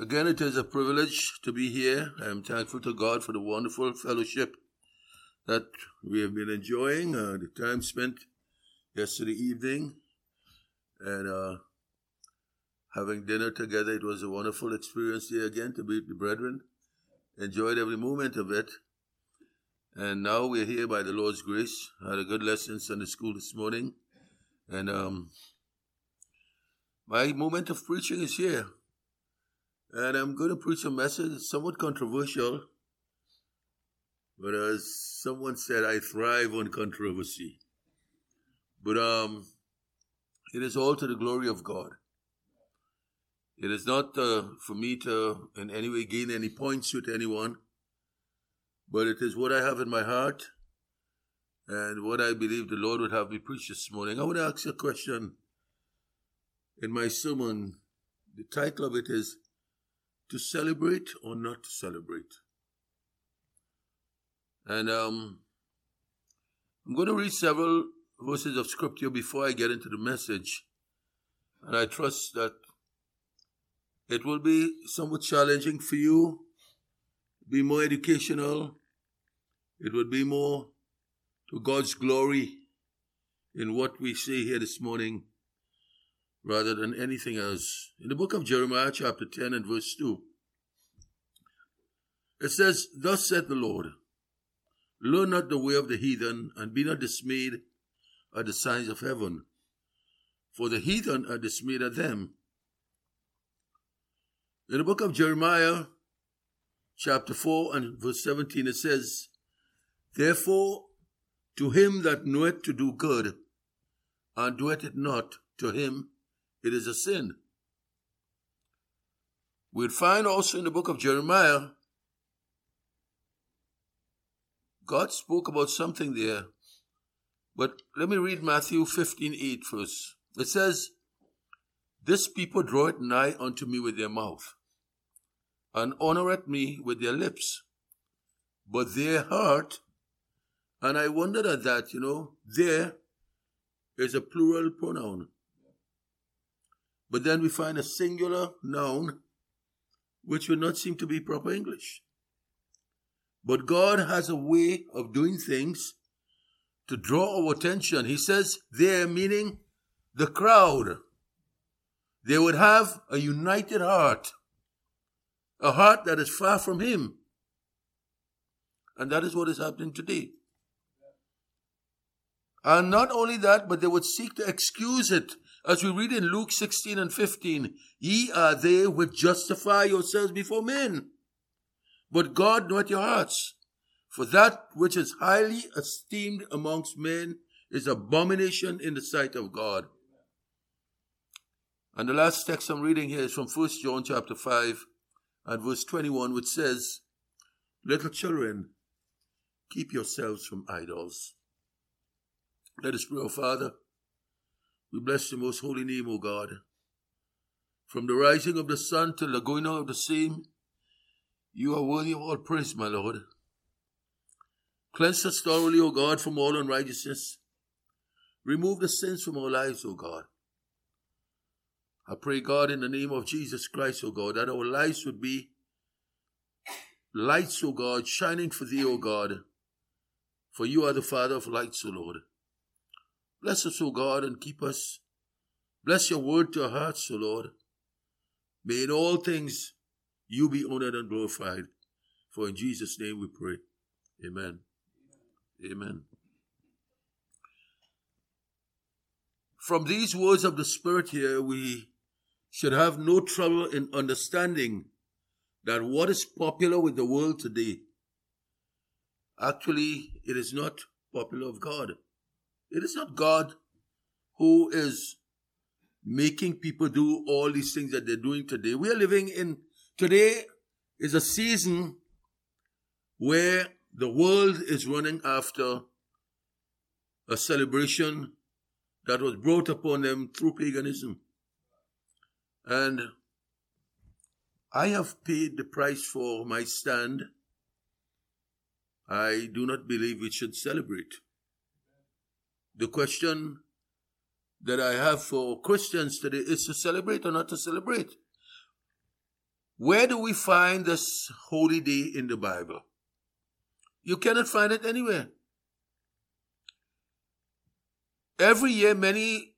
Again, it is a privilege to be here. I am thankful to God for the wonderful fellowship that we have been enjoying, uh, the time spent yesterday evening, and uh, having dinner together. It was a wonderful experience here again to meet the brethren. Enjoyed every moment of it. And now we're here by the Lord's grace. Had a good lesson in Sunday school this morning. And um, my moment of preaching is here. And I'm going to preach a message somewhat controversial. But as someone said, I thrive on controversy. But um, it is all to the glory of God. It is not uh, for me to in any way gain any points with anyone, but it is what I have in my heart and what I believe the Lord would have me preach this morning. I want to ask a question in my sermon. The title of it is To Celebrate or Not to Celebrate. And um, I'm going to read several verses of scripture before I get into the message. And I trust that it will be somewhat challenging for you, be more educational. It would be more to God's glory in what we see here this morning rather than anything else. In the book of Jeremiah, chapter 10 and verse 2, it says, Thus saith the Lord, Learn not the way of the heathen, and be not dismayed at the signs of heaven. For the heathen are dismayed at them. In the book of Jeremiah, chapter 4 and verse 17, it says, Therefore, to him that knoweth to do good, and doeth it not, to him it is a sin. We'll find also in the book of Jeremiah, God spoke about something there. But let me read Matthew 15 8 first. It says, This people draw it nigh unto me with their mouth, and honoreth me with their lips, but their heart, and I wondered at that, you know, there is a plural pronoun. But then we find a singular noun, which would not seem to be proper English. But God has a way of doing things to draw our attention. He says there, meaning the crowd. They would have a united heart, a heart that is far from Him. And that is what is happening today. And not only that, but they would seek to excuse it. As we read in Luke 16 and 15, ye are they which justify yourselves before men. But God knoweth your hearts. For that which is highly esteemed amongst men is abomination in the sight of God. And the last text I'm reading here is from 1 John chapter 5 and verse 21, which says, Little children, keep yourselves from idols. Let us pray, O Father. We bless the most holy name, O God. From the rising of the sun till the going out of the same, you are worthy of all praise, my Lord. Cleanse us thoroughly, O God, from all unrighteousness. Remove the sins from our lives, O God. I pray, God, in the name of Jesus Christ, O God, that our lives would be lights, O God, shining for Thee, O God. For You are the Father of lights, O Lord. Bless us, O God, and keep us. Bless Your word to our hearts, O Lord. May in all things You be honored and glorified. For in Jesus' name we pray. Amen. Amen. From these words of the Spirit here, we should have no trouble in understanding that what is popular with the world today, actually, it is not popular of God. It is not God who is making people do all these things that they're doing today. We are living in, today is a season where the world is running after a celebration that was brought upon them through paganism. And I have paid the price for my stand. I do not believe we should celebrate. The question that I have for Christians today is to celebrate or not to celebrate. Where do we find this holy day in the Bible? You cannot find it anywhere. Every year, many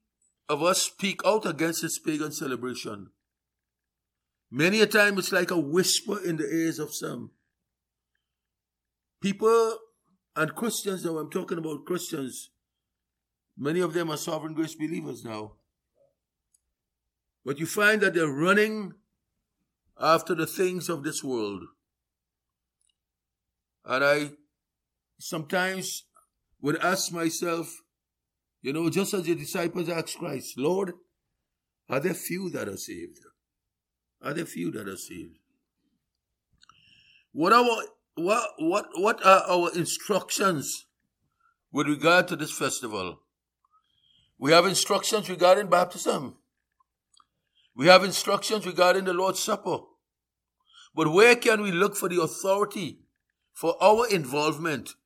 of us speak out against this pagan celebration. Many a time, it's like a whisper in the ears of some. People and Christians, now I'm talking about Christians, many of them are sovereign grace believers now. But you find that they're running after the things of this world. And I sometimes would ask myself, you know, just as the disciples asked Christ, Lord, are there few that are saved? Are there few that are saved? What are what what what are our instructions with regard to this festival? We have instructions regarding baptism. We have instructions regarding the Lord's Supper. But where can we look for the authority for our involvement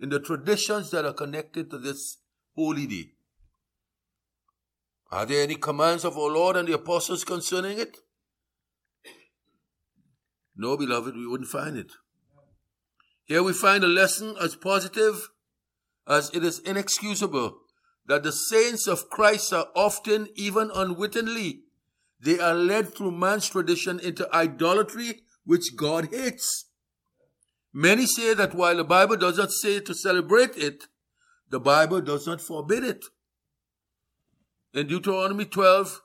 in the traditions that are connected to this holy day? Are there any commands of our Lord and the apostles concerning it? No, beloved, we wouldn't find it. Here we find a lesson as positive as it is inexcusable that the saints of Christ are often, even unwittingly, they are led through man's tradition into idolatry which God hates. Many say that while the Bible does not say to celebrate it, the Bible does not forbid it. In Deuteronomy 12,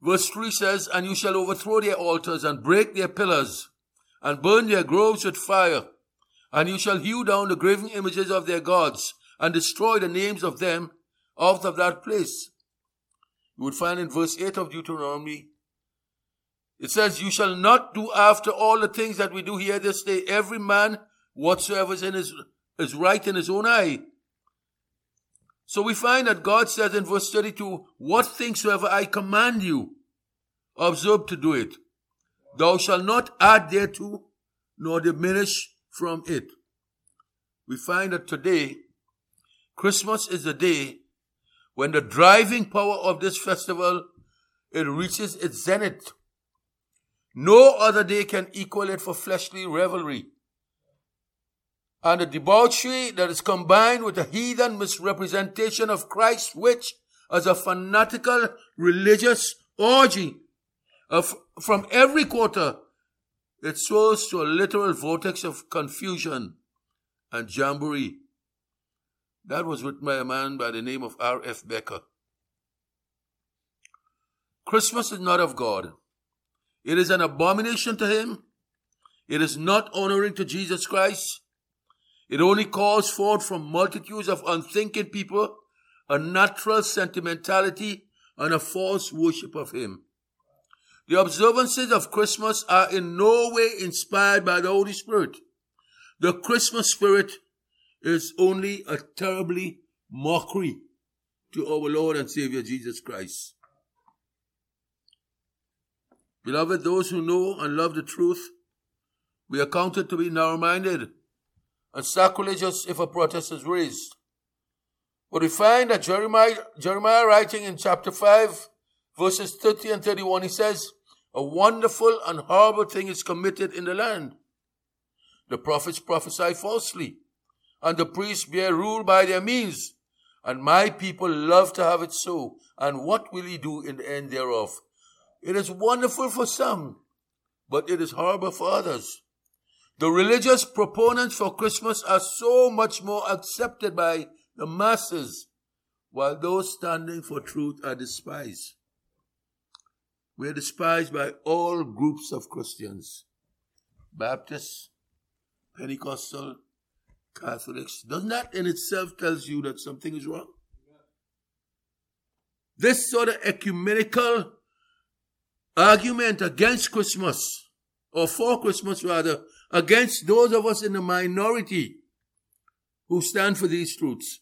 verse 3 says, And you shall overthrow their altars and break their pillars and burn their groves with fire. And you shall hew down the graven images of their gods and destroy the names of them out of that place. You would find in verse 8 of Deuteronomy, it says, You shall not do after all the things that we do here this day, every man whatsoever is in his is right in his own eye. So we find that God says in verse 32, What things soever I command you, observe to do it. Thou shalt not add thereto, nor diminish from it. We find that today, Christmas is the day when the driving power of this festival, it reaches its zenith. No other day can equal it for fleshly revelry. And the debauchery that is combined with the heathen misrepresentation of Christ, which, as a fanatical religious orgy, uh, of, from every quarter, it swells to a literal vortex of confusion and jamboree. That was written by a man by the name of R.F. Becker. Christmas is not of God. It is an abomination to him. It is not honoring to Jesus Christ. It only calls forth from multitudes of unthinking people a natural sentimentality and a false worship of him. The observances of Christmas are in no way inspired by the Holy Spirit. The Christmas spirit is only a terribly mockery to our Lord and Savior Jesus Christ. Beloved, those who know and love the truth, we are counted to be narrow minded and sacrilegious if a protest is raised. But we find that Jeremiah, Jeremiah writing in chapter 5, verses 30 and 31, he says, a wonderful and horrible thing is committed in the land. The prophets prophesy falsely, and the priests bear rule by their means. And my people love to have it so. And what will he do in the end thereof? It is wonderful for some, but it is horrible for others. The religious proponents for Christmas are so much more accepted by the masses, while those standing for truth are despised. We are despised by all groups of Christians Baptists, Pentecostal, Catholics. Doesn't that in itself tells you that something is wrong? This sort of ecumenical argument against Christmas, or for Christmas rather, against those of us in the minority who stand for these truths.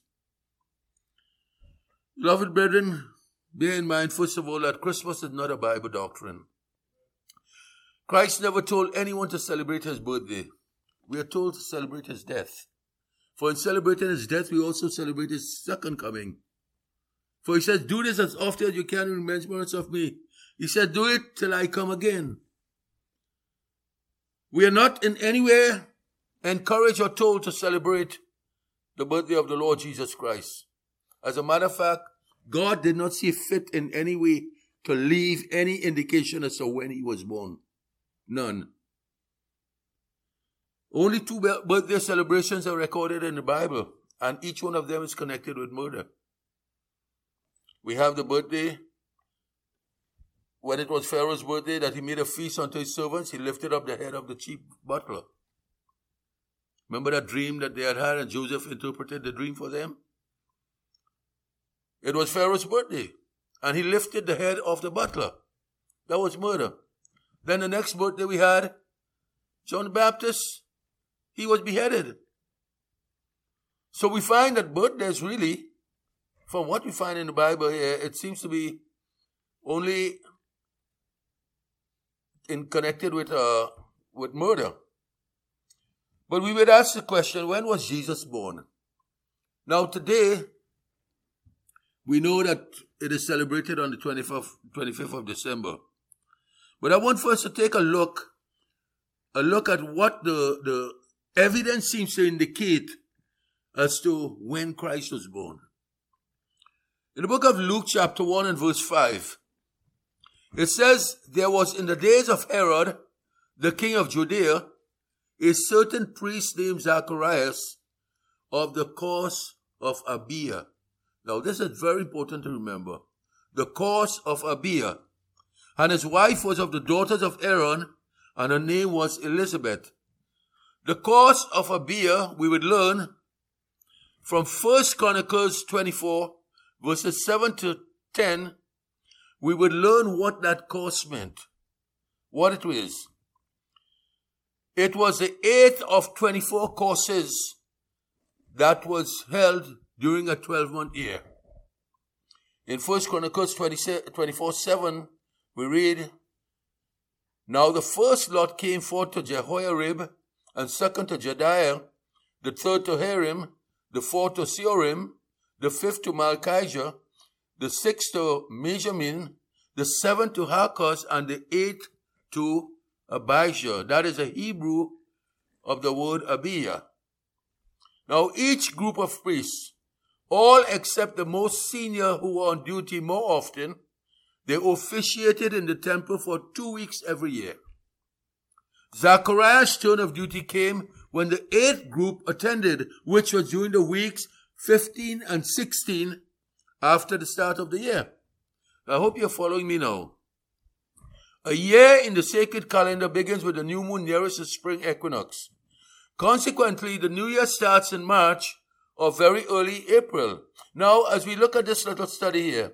Beloved brethren, Bear in mind, first of all, that Christmas is not a Bible doctrine. Christ never told anyone to celebrate his birthday. We are told to celebrate his death. For in celebrating his death, we also celebrate his second coming. For he says, Do this as often as you can in remembrance of me. He said, Do it till I come again. We are not in any way encouraged or told to celebrate the birthday of the Lord Jesus Christ. As a matter of fact, God did not see fit in any way to leave any indication as to when he was born. None. Only two birthday celebrations are recorded in the Bible, and each one of them is connected with murder. We have the birthday when it was Pharaoh's birthday that he made a feast unto his servants, he lifted up the head of the chief butler. Remember that dream that they had had and Joseph interpreted the dream for them? It was Pharaoh's birthday and he lifted the head of the butler. That was murder. Then the next birthday we had John the Baptist, he was beheaded. So we find that birthdays really, from what we find in the Bible here, it seems to be only in connected with uh, with murder. But we would ask the question, when was Jesus born? Now today, we know that it is celebrated on the 25th, 25th of December. But I want first to take a look, a look at what the, the evidence seems to indicate as to when Christ was born. In the book of Luke chapter 1 and verse 5, it says, There was in the days of Herod, the king of Judea, a certain priest named Zacharias of the course of Abia. Now, this is very important to remember. The course of Abia. And his wife was of the daughters of Aaron, and her name was Elizabeth. The course of a Abia, we would learn from First Chronicles 24, verses 7 to 10, we would learn what that course meant, what it was. It was the eighth of 24 courses that was held during a 12 month year. In First Chronicles 24 7, we read, Now the first lot came forth to Jehoiarib, and second to Jedaiah, the third to Harim, the fourth to Seorim, the fifth to Malchijah, the sixth to Mijamin, the seventh to Hakkoz, and the eighth to Abijah. That is a Hebrew of the word Abiyah. Now each group of priests, all except the most senior who were on duty more often, they officiated in the temple for two weeks every year. Zachariah's turn of duty came when the eighth group attended, which was during the weeks 15 and 16 after the start of the year. I hope you're following me now. A year in the sacred calendar begins with the new moon nearest the spring equinox. Consequently, the new year starts in March or very early April. Now, as we look at this little study here,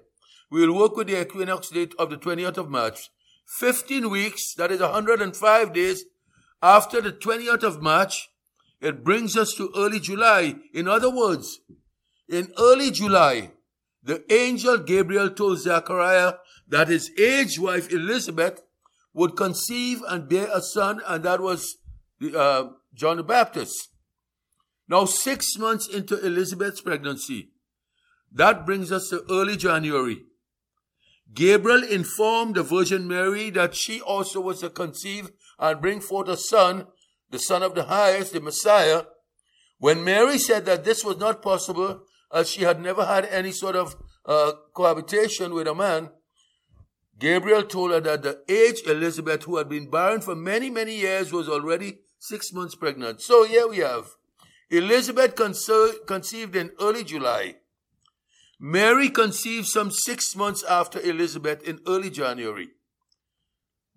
we will work with the equinox date of the 20th of March. 15 weeks, that is 105 days after the 20th of March, it brings us to early July. In other words, in early July, the angel Gabriel told Zechariah that his aged wife Elizabeth would conceive and bear a son, and that was uh, John the Baptist. Now, six months into Elizabeth's pregnancy, that brings us to early January. Gabriel informed the Virgin Mary that she also was to conceive and bring forth a son, the Son of the Highest, the Messiah. When Mary said that this was not possible, as she had never had any sort of uh, cohabitation with a man, Gabriel told her that the aged Elizabeth, who had been barren for many, many years, was already six months pregnant. So here we have Elizabeth conceived in early July. Mary conceived some six months after Elizabeth in early January.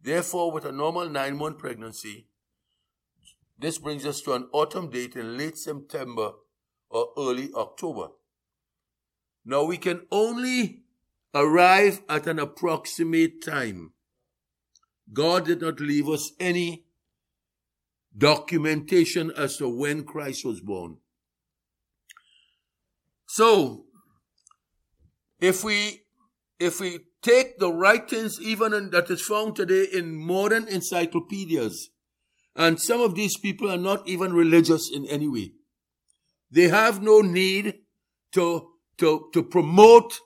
Therefore, with a normal nine month pregnancy, this brings us to an autumn date in late September or early October. Now we can only arrive at an approximate time. God did not leave us any documentation as to when Christ was born. So, if we, if we take the writings even in, that is found today in modern encyclopedias, and some of these people are not even religious in any way. They have no need to to, to promote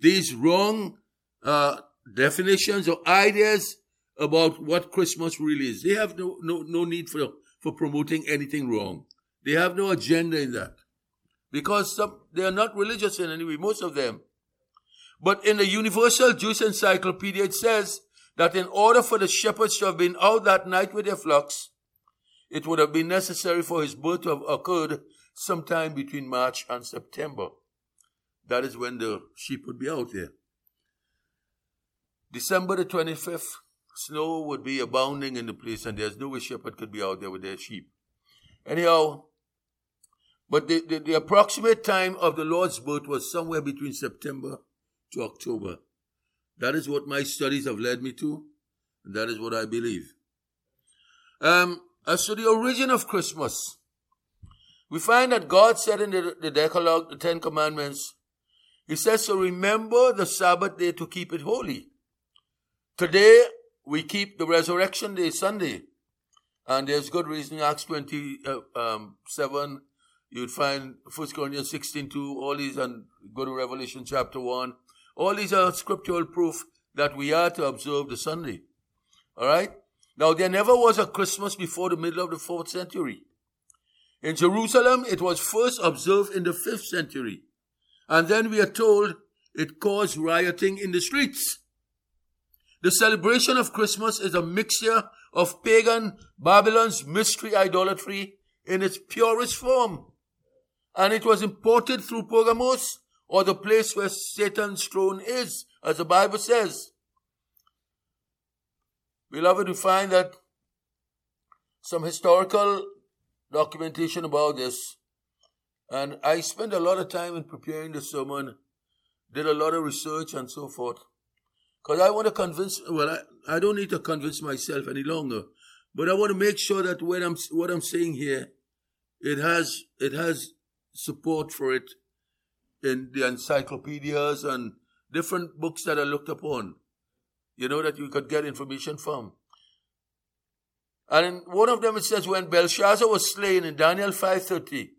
these wrong uh, definitions or ideas about what Christmas really is. They have no, no, no need for, for promoting anything wrong. They have no agenda in that. Because some, they are not religious in any way, most of them. But in the Universal Jewish Encyclopedia, it says that in order for the shepherds to have been out that night with their flocks, it would have been necessary for his birth to have occurred sometime between March and September. That is when the sheep would be out there. December the 25th, snow would be abounding in the place, and there's no way shepherd could be out there with their sheep. Anyhow, but the, the, the approximate time of the Lord's birth was somewhere between September to October. That is what my studies have led me to, and that is what I believe. Um, as to the origin of Christmas, we find that God said in the, the Decalogue, the Ten Commandments, He says So remember the Sabbath day to keep it holy. Today, we keep the Resurrection Day Sunday. And there's good reason, Acts 27, uh, um, you'd find 1 Corinthians 16 2, all these, and go to Revelation chapter 1. All these are scriptural proof that we are to observe the Sunday. Alright? Now, there never was a Christmas before the middle of the fourth century. In Jerusalem, it was first observed in the fifth century. And then we are told it caused rioting in the streets. The celebration of Christmas is a mixture of pagan Babylon's mystery idolatry in its purest form. And it was imported through Pergamos, or the place where Satan's throne is, as the Bible says. Beloved, we find that some historical documentation about this, and I spent a lot of time in preparing the sermon, did a lot of research and so forth. Because I want to convince, well, I, I don't need to convince myself any longer, but I want to make sure that what I'm, what I'm saying here, it has, it has support for it in the encyclopedias and different books that are looked upon, you know, that you could get information from. And in one of them it says, when Belshazzar was slain in Daniel 5.30,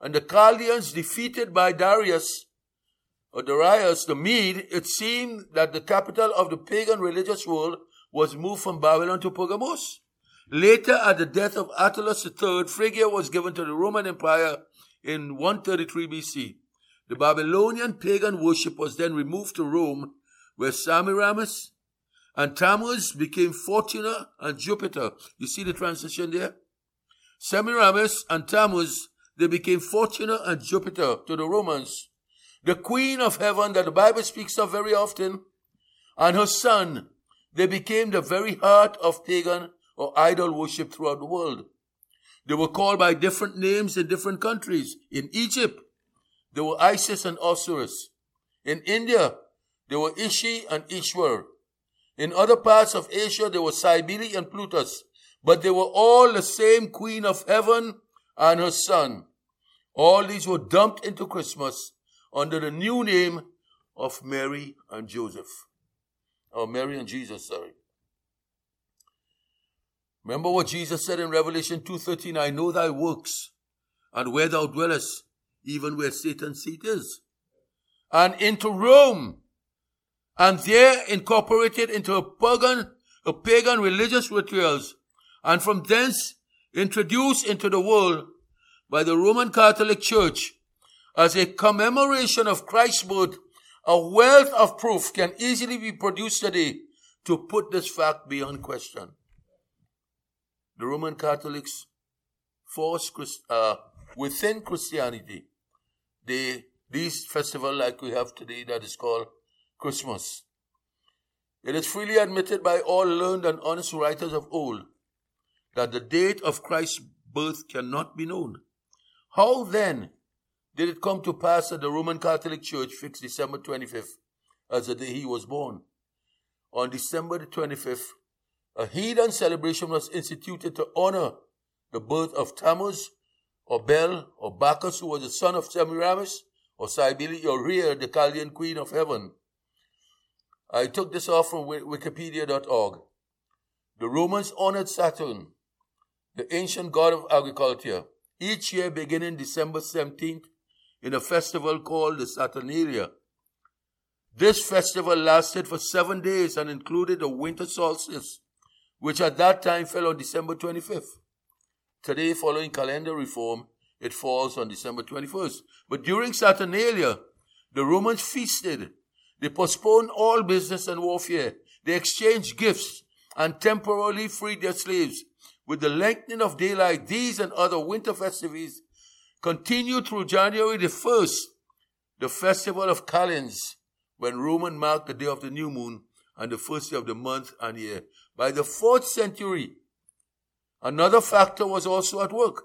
and the Chaldeans defeated by Darius, or Darius the Mede, it seemed that the capital of the pagan religious world was moved from Babylon to Pergamos. Later, at the death of Attalus III, Phrygia was given to the Roman Empire in 133 BC. The Babylonian pagan worship was then removed to Rome, where Semiramis and Tammuz became Fortuna and Jupiter. You see the transition there? Semiramis and Tammuz, they became Fortuna and Jupiter to the Romans the queen of heaven that the Bible speaks of very often, and her son, they became the very heart of pagan or idol worship throughout the world. They were called by different names in different countries. In Egypt, they were Isis and Osiris. In India, there were Ishi and Ishwar. In other parts of Asia, there were Cybele and Plutus. But they were all the same queen of heaven and her son. All these were dumped into Christmas under the new name of Mary and Joseph. Or Mary and Jesus, sorry. Remember what Jesus said in Revelation 2.13, I know thy works, and where thou dwellest, even where Satan's seat is. And into Rome, and there incorporated into a pagan, a pagan religious rituals, and from thence introduced into the world by the Roman Catholic Church as a commemoration of Christ's birth, a wealth of proof can easily be produced today to put this fact beyond question. The Roman Catholics force uh, within Christianity, they, this festival like we have today that is called Christmas. It is freely admitted by all learned and honest writers of old that the date of Christ's birth cannot be known. How then did it come to pass that the Roman Catholic Church fixed December 25th as the day he was born? On December the 25th, a heathen celebration was instituted to honor the birth of Tammuz, or Bel, or Bacchus, who was the son of Semiramis, or Cybele, or Rhea, the Chaldean queen of heaven. I took this off from wikipedia.org. The Romans honored Saturn, the ancient god of agriculture, each year beginning December 17th in a festival called the Saturnalia. This festival lasted for seven days and included a winter solstice which at that time fell on December 25th. Today, following calendar reform, it falls on December 21st. But during Saturnalia, the Romans feasted. They postponed all business and warfare. They exchanged gifts and temporarily freed their slaves. With the lengthening of daylight, these and other winter festivities continued through January the 1st, the festival of Calends, when Roman marked the day of the new moon and the first day of the month and year. By the fourth century, another factor was also at work.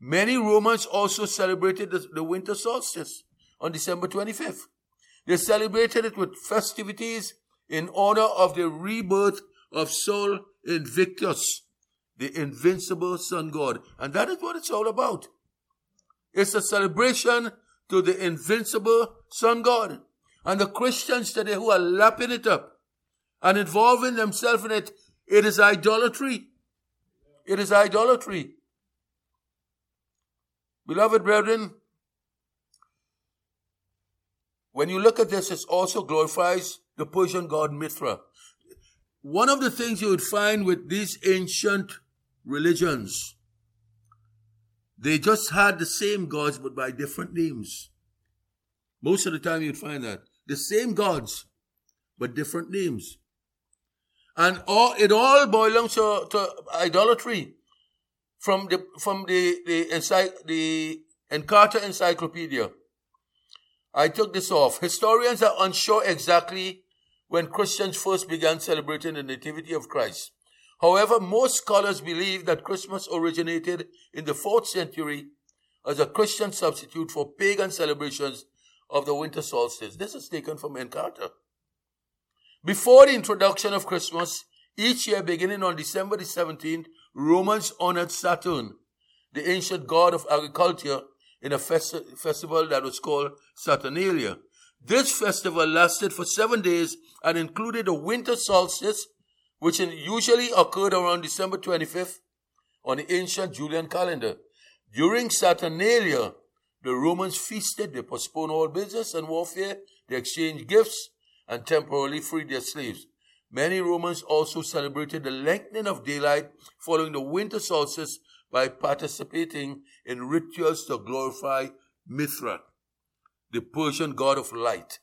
Many Romans also celebrated the, the winter solstice on December 25th. They celebrated it with festivities in honor of the rebirth of Sol Invictus, the invincible sun god. And that is what it's all about. It's a celebration to the invincible sun god. And the Christians today who are lapping it up and involving themselves in it, it is idolatry. It is idolatry. Beloved brethren, when you look at this, it also glorifies the Persian god Mithra. One of the things you would find with these ancient religions, they just had the same gods but by different names. Most of the time you'd find that. The same gods, but different names. And all, it all belongs to, to idolatry from the, from the, the, the Encarta Encyclopedia. I took this off. Historians are unsure exactly when Christians first began celebrating the Nativity of Christ. However, most scholars believe that Christmas originated in the fourth century as a Christian substitute for pagan celebrations of the winter solstice. This is taken from Encarta. Before the introduction of Christmas, each year beginning on December the 17th, Romans honored Saturn, the ancient god of agriculture, in a festi- festival that was called Saturnalia. This festival lasted for seven days and included a winter solstice, which usually occurred around December 25th on the ancient Julian calendar. During Saturnalia, the Romans feasted, they postponed all business and warfare, they exchanged gifts, and temporarily freed their slaves. Many Romans also celebrated the lengthening of daylight following the winter solstice by participating in rituals to glorify Mithra, the Persian god of light.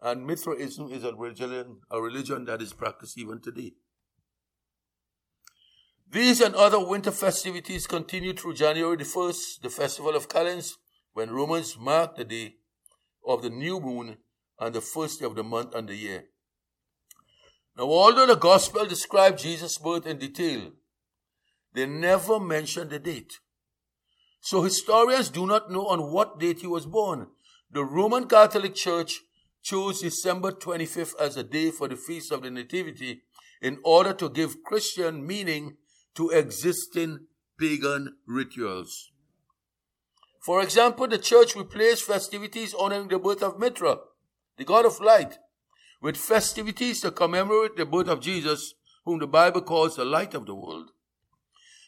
And Mithraism is a religion, a religion that is practiced even today. These and other winter festivities continue through January the 1st, the festival of Calends, when Romans mark the day of the new moon and the first day of the month and the year. Now, although the gospel describes Jesus' birth in detail, they never mention the date. So historians do not know on what date he was born. The Roman Catholic Church chose December 25th as a day for the Feast of the Nativity in order to give Christian meaning to existing pagan rituals. For example, the church replaced festivities honoring the birth of Mithra the God of light, with festivities to commemorate the birth of Jesus, whom the Bible calls the light of the world.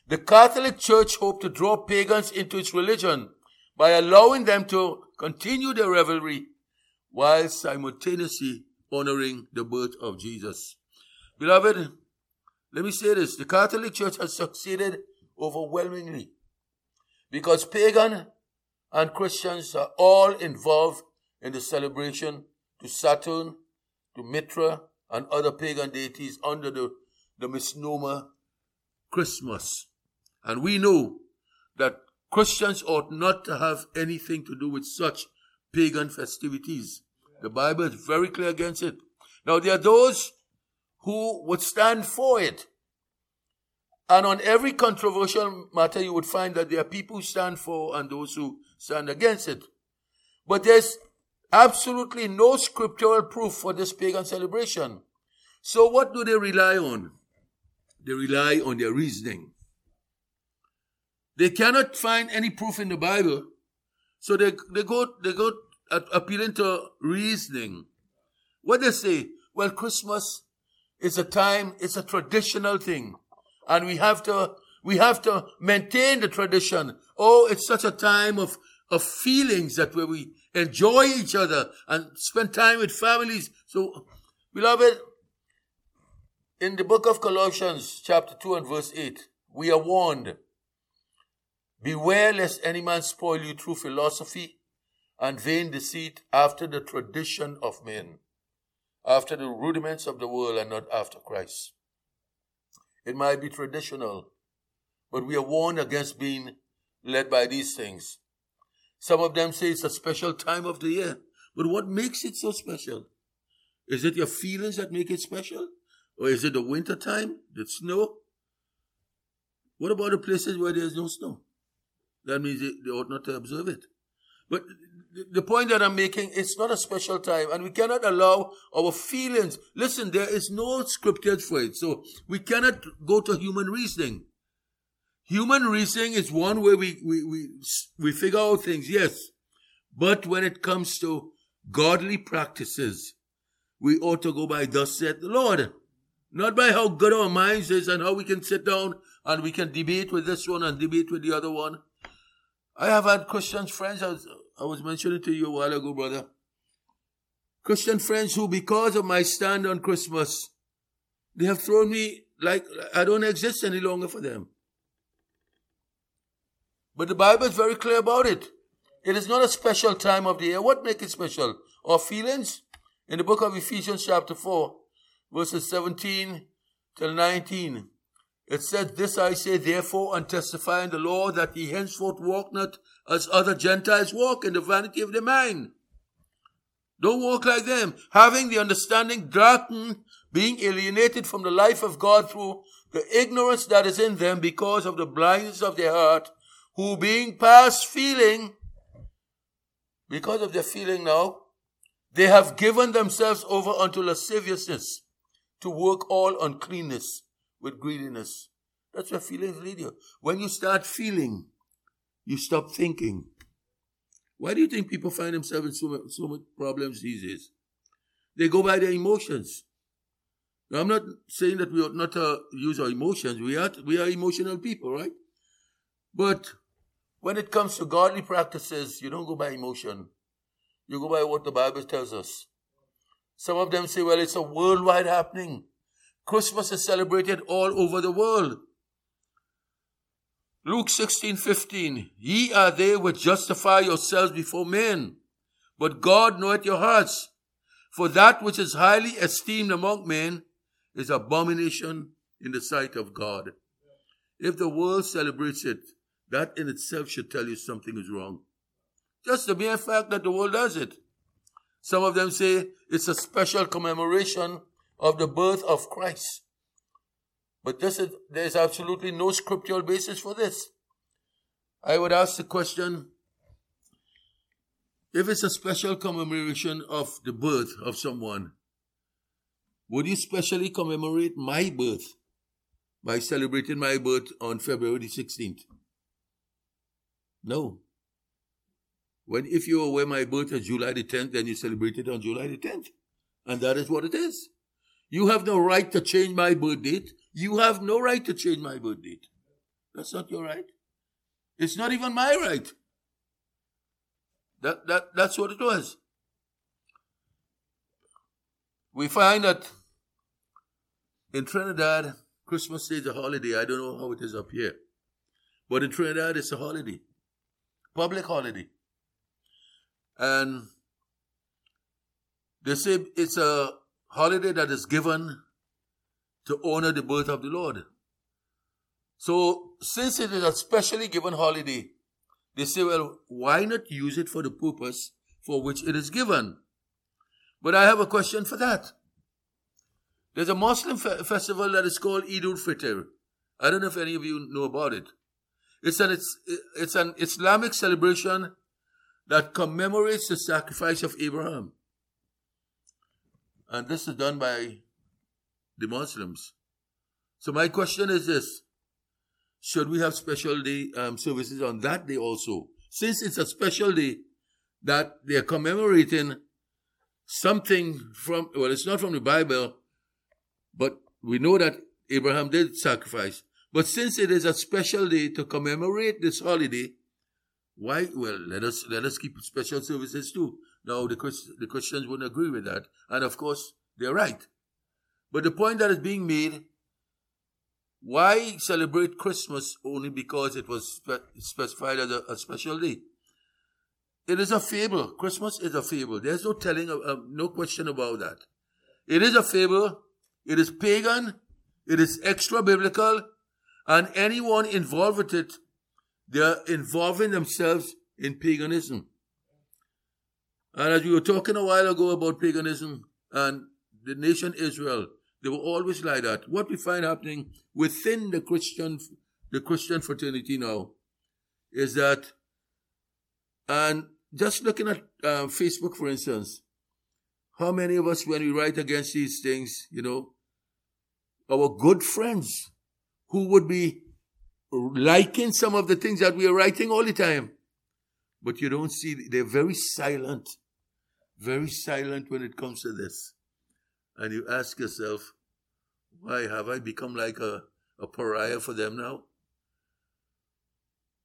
The Catholic Church hoped to draw pagans into its religion by allowing them to continue their revelry while simultaneously honoring the birth of Jesus. Beloved, let me say this. The Catholic Church has succeeded overwhelmingly because pagan and Christians are all involved in the celebration to Saturn, to Mithra, and other pagan deities under the, the misnomer Christmas. And we know that Christians ought not to have anything to do with such pagan festivities. The Bible is very clear against it. Now, there are those who would stand for it. And on every controversial matter, you would find that there are people who stand for and those who stand against it. But there's absolutely no scriptural proof for this pagan celebration. So what do they rely on? They rely on their reasoning. They cannot find any proof in the Bible, so they, they go they go appealing to reasoning. What they say? Well, Christmas is a time, it's a traditional thing, and we have to we have to maintain the tradition. Oh, it's such a time of of feelings that where we enjoy each other and spend time with families. So, beloved, In the book of Colossians, chapter 2 and verse 8, we are warned Beware lest any man spoil you through philosophy and vain deceit after the tradition of men, after the rudiments of the world and not after Christ. It might be traditional, but we are warned against being led by these things. Some of them say it's a special time of the year. But what makes it so special? Is it your feelings that make it special? Or is it the winter time, the snow? What about the places where there's no snow? That means they, ought not to observe it. But the point that I'm making, it's not a special time, and we cannot allow our feelings. Listen, there is no scriptures for it, so we cannot go to human reasoning. Human reasoning is one way we, we, we, we figure out things, yes. But when it comes to godly practices, we ought to go by thus said the Lord. Not by how good our minds is and how we can sit down and we can debate with this one and debate with the other one. I have had Christian friends, I was, I was mentioning to you a while ago, brother. Christian friends who, because of my stand on Christmas, they have thrown me like I don't exist any longer for them. But the Bible is very clear about it. It is not a special time of the year. What makes it special? Our feelings? In the book of Ephesians, chapter 4, verses 17 till 19, it says, This I say, therefore, and testify in the Lord that ye henceforth walk not as other Gentiles walk in the vanity of their mind. Don't walk like them, having the understanding darkened, being alienated from the life of God through the ignorance that is in them because of the blindness of their heart, who being past feeling, because of their feeling now, they have given themselves over unto lasciviousness to work all uncleanness with greediness. That's where feelings lead you. When you start feeling, you stop thinking. Why do you think people find themselves in so, much, so much problems these days? They go by their emotions. Now, I'm not saying that we ought not to use our emotions. We are, we are emotional people, right? But when it comes to godly practices, you don't go by emotion. You go by what the Bible tells us. Some of them say, well, it's a worldwide happening. Christmas is celebrated all over the world. Luke 16, 15. Ye are they which justify yourselves before men, but God knoweth your hearts. For that which is highly esteemed among men is abomination in the sight of God. If the world celebrates it, that in itself should tell you something is wrong. Just the mere fact that the world does it. Some of them say it's a special commemoration of the birth of Christ. But this is, there is absolutely no scriptural basis for this. I would ask the question if it's a special commemoration of the birth of someone, would you specially commemorate my birth by celebrating my birth on February 16th? No. When if you aware my birth is July the 10th, then you celebrate it on July the 10th. And that is what it is. You have no right to change my birth date. You have no right to change my birth date. That's not your right. It's not even my right. That, that, that's what it was. We find that in Trinidad, Christmas is a holiday. I don't know how it is up here. But in Trinidad, it's a holiday public holiday. And they say it's a holiday that is given to honor the birth of the Lord. So, since it is a specially given holiday, they say, well, why not use it for the purpose for which it is given? But I have a question for that. There's a Muslim fe- festival that is called Eid al-Fitr. I don't know if any of you know about it. It's an, it's, it's an Islamic celebration that commemorates the sacrifice of Abraham. And this is done by the Muslims. So my question is this. Should we have special day um, services on that day also? Since it's a special day that they're commemorating something from, well, it's not from the Bible, but we know that Abraham did sacrifice. But since it is a special day to commemorate this holiday, why? Well, let us let us keep special services too. Now the the Christians wouldn't agree with that, and of course they're right. But the point that is being made why celebrate Christmas only because it was spe- specified as a, a, special day? It is a fable. Christmas is a fable. There's no telling, uh, no question about that. It is a fable. It is pagan. It is extra biblical. And anyone involved with it, they're involving themselves in paganism. And as we were talking a while ago about paganism and the nation Israel, they were always like that. What we find happening within the Christian, the Christian fraternity now is that, and just looking at uh, Facebook, for instance, how many of us, when we write against these things, you know, our good friends who would be liking some of the things that we are writing all the time, but you don't see, they're very silent, very silent when it comes to this and you ask yourself, why have I become like a, a pariah for them now?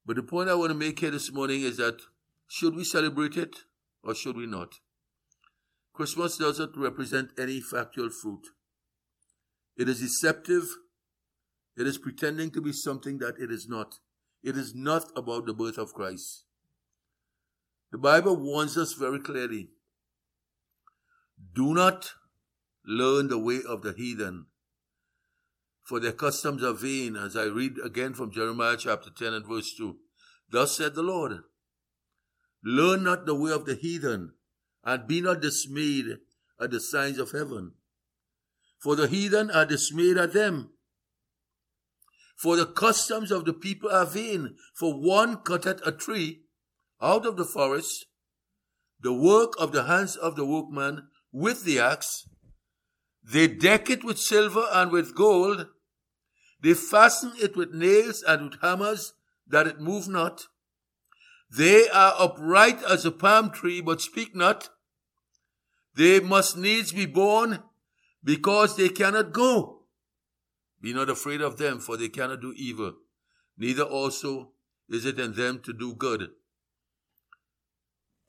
But the point I want to make here this morning is that should we celebrate it or should we not? Christmas doesn't represent any factual fruit. It is deceptive. It is pretending to be something that it is not. It is not about the birth of Christ. The Bible warns us very clearly do not learn the way of the heathen. For their customs are vain, as I read again from Jeremiah chapter 10 and verse 2. Thus said the Lord, Learn not the way of the heathen, and be not dismayed at the signs of heaven. For the heathen are dismayed at them. For the customs of the people are vain. For one cutteth a tree out of the forest, the work of the hands of the workman with the axe, they deck it with silver and with gold. They fasten it with nails and with hammers that it move not. They are upright as a palm tree, but speak not. They must needs be borne because they cannot go. Be not afraid of them, for they cannot do evil. Neither also is it in them to do good.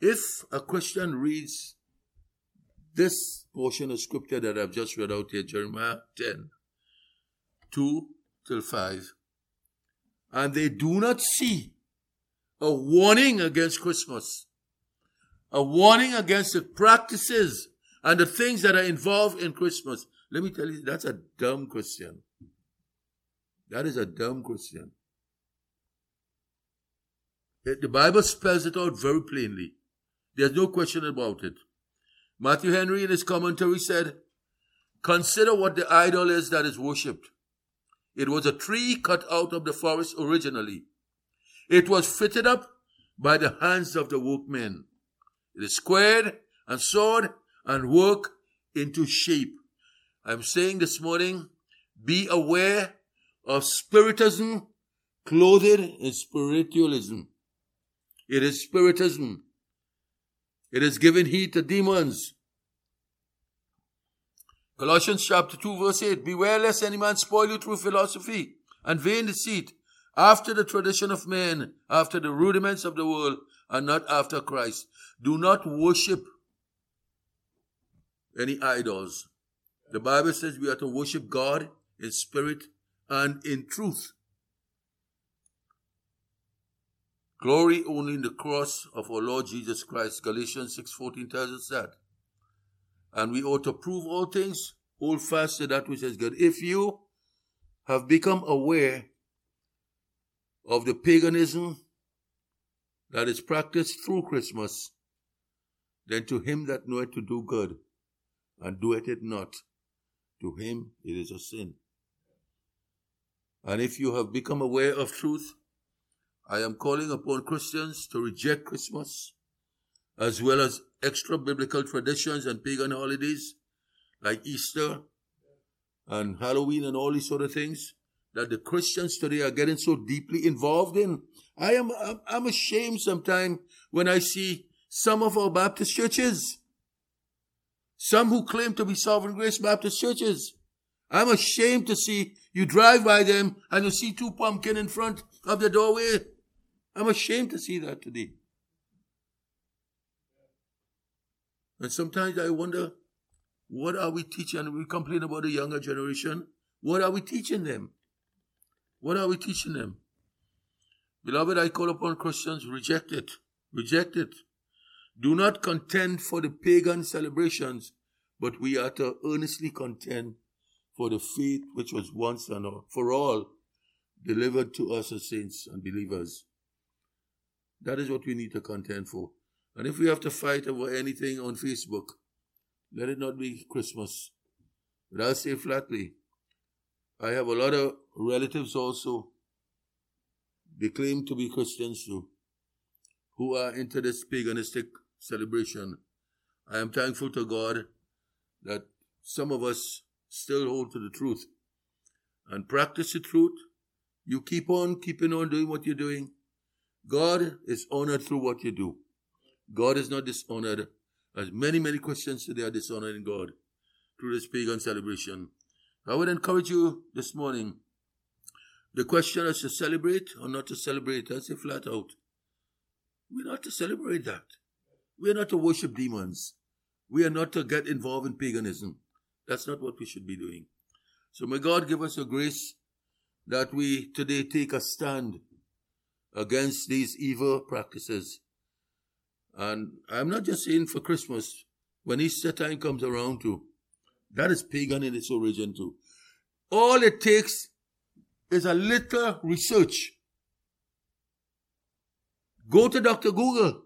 If a Christian reads this portion of scripture that I've just read out here, Jeremiah 10, 2 till 5, and they do not see a warning against Christmas, a warning against the practices and the things that are involved in Christmas. Let me tell you, that's a dumb Christian. That is a dumb Christian. The Bible spells it out very plainly. There's no question about it. Matthew Henry in his commentary said, Consider what the idol is that is worshipped. It was a tree cut out of the forest originally. It was fitted up by the hands of the workmen. It is squared and sawed and worked into shape. I'm saying this morning, be aware of spiritism clothed in spiritualism. It is spiritism. It is giving heed to demons. Colossians chapter 2 verse 8, Beware lest any man spoil you through philosophy and vain deceit, after the tradition of men, after the rudiments of the world, and not after Christ. Do not worship any idols. The Bible says we are to worship God in spirit and in truth. Glory only in the cross of our Lord Jesus Christ. Galatians 6.14 tells us that. And we ought to prove all things, hold fast to that which is good. If you have become aware of the paganism that is practiced through Christmas, then to him that knoweth to do good and doeth it not, to him it is a sin. And if you have become aware of truth, I am calling upon Christians to reject Christmas as well as extra biblical traditions and pagan holidays like Easter and Halloween and all these sort of things that the Christians today are getting so deeply involved in. I am I'm ashamed sometimes when I see some of our Baptist churches, some who claim to be Sovereign Grace Baptist churches. I'm ashamed to see you drive by them and you see two pumpkin in front of the doorway I'm ashamed to see that today. And sometimes I wonder, What are we teaching? And we complain about the younger generation. What are we teaching them? What are we teaching them? Beloved, I call upon Christians, reject it. Reject it. Do not contend for the pagan celebrations, but we are to earnestly contend for the faith which was once and for all delivered to us as saints and believers. That is what we need to contend for. And if we have to fight over anything on Facebook, let it not be Christmas. But I'll say flatly, I have a lot of relatives also, they claim to be Christians too, who are into this paganistic celebration. I am thankful to God that some of us still hold to the truth and practice the truth. You keep on keeping on doing what you're doing. God is honored through what you do. God is not dishonored as many, many Christians today are dishonoring God through this pagan celebration. I would encourage you this morning. The question is to celebrate or not to celebrate. I say flat out. We're not to celebrate that. We're not to worship demons. We are not to get involved in paganism. That's not what we should be doing. So may God give us a grace that we today take a stand against these evil practices and I'm not just saying for Christmas, when Easter time comes around too, that is pagan in its origin too. All it takes is a little research. Go to Dr. Google.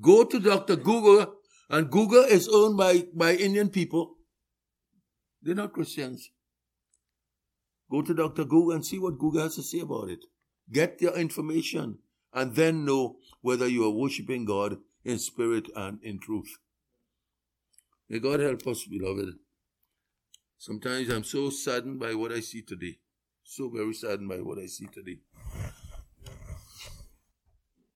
Go to Dr. Google, and Google is owned by, by Indian people. They're not Christians. Go to Dr. Google and see what Google has to say about it. Get your information and then know whether you are worshiping God in spirit and in truth. May God help us, beloved. Sometimes I'm so saddened by what I see today. So very saddened by what I see today.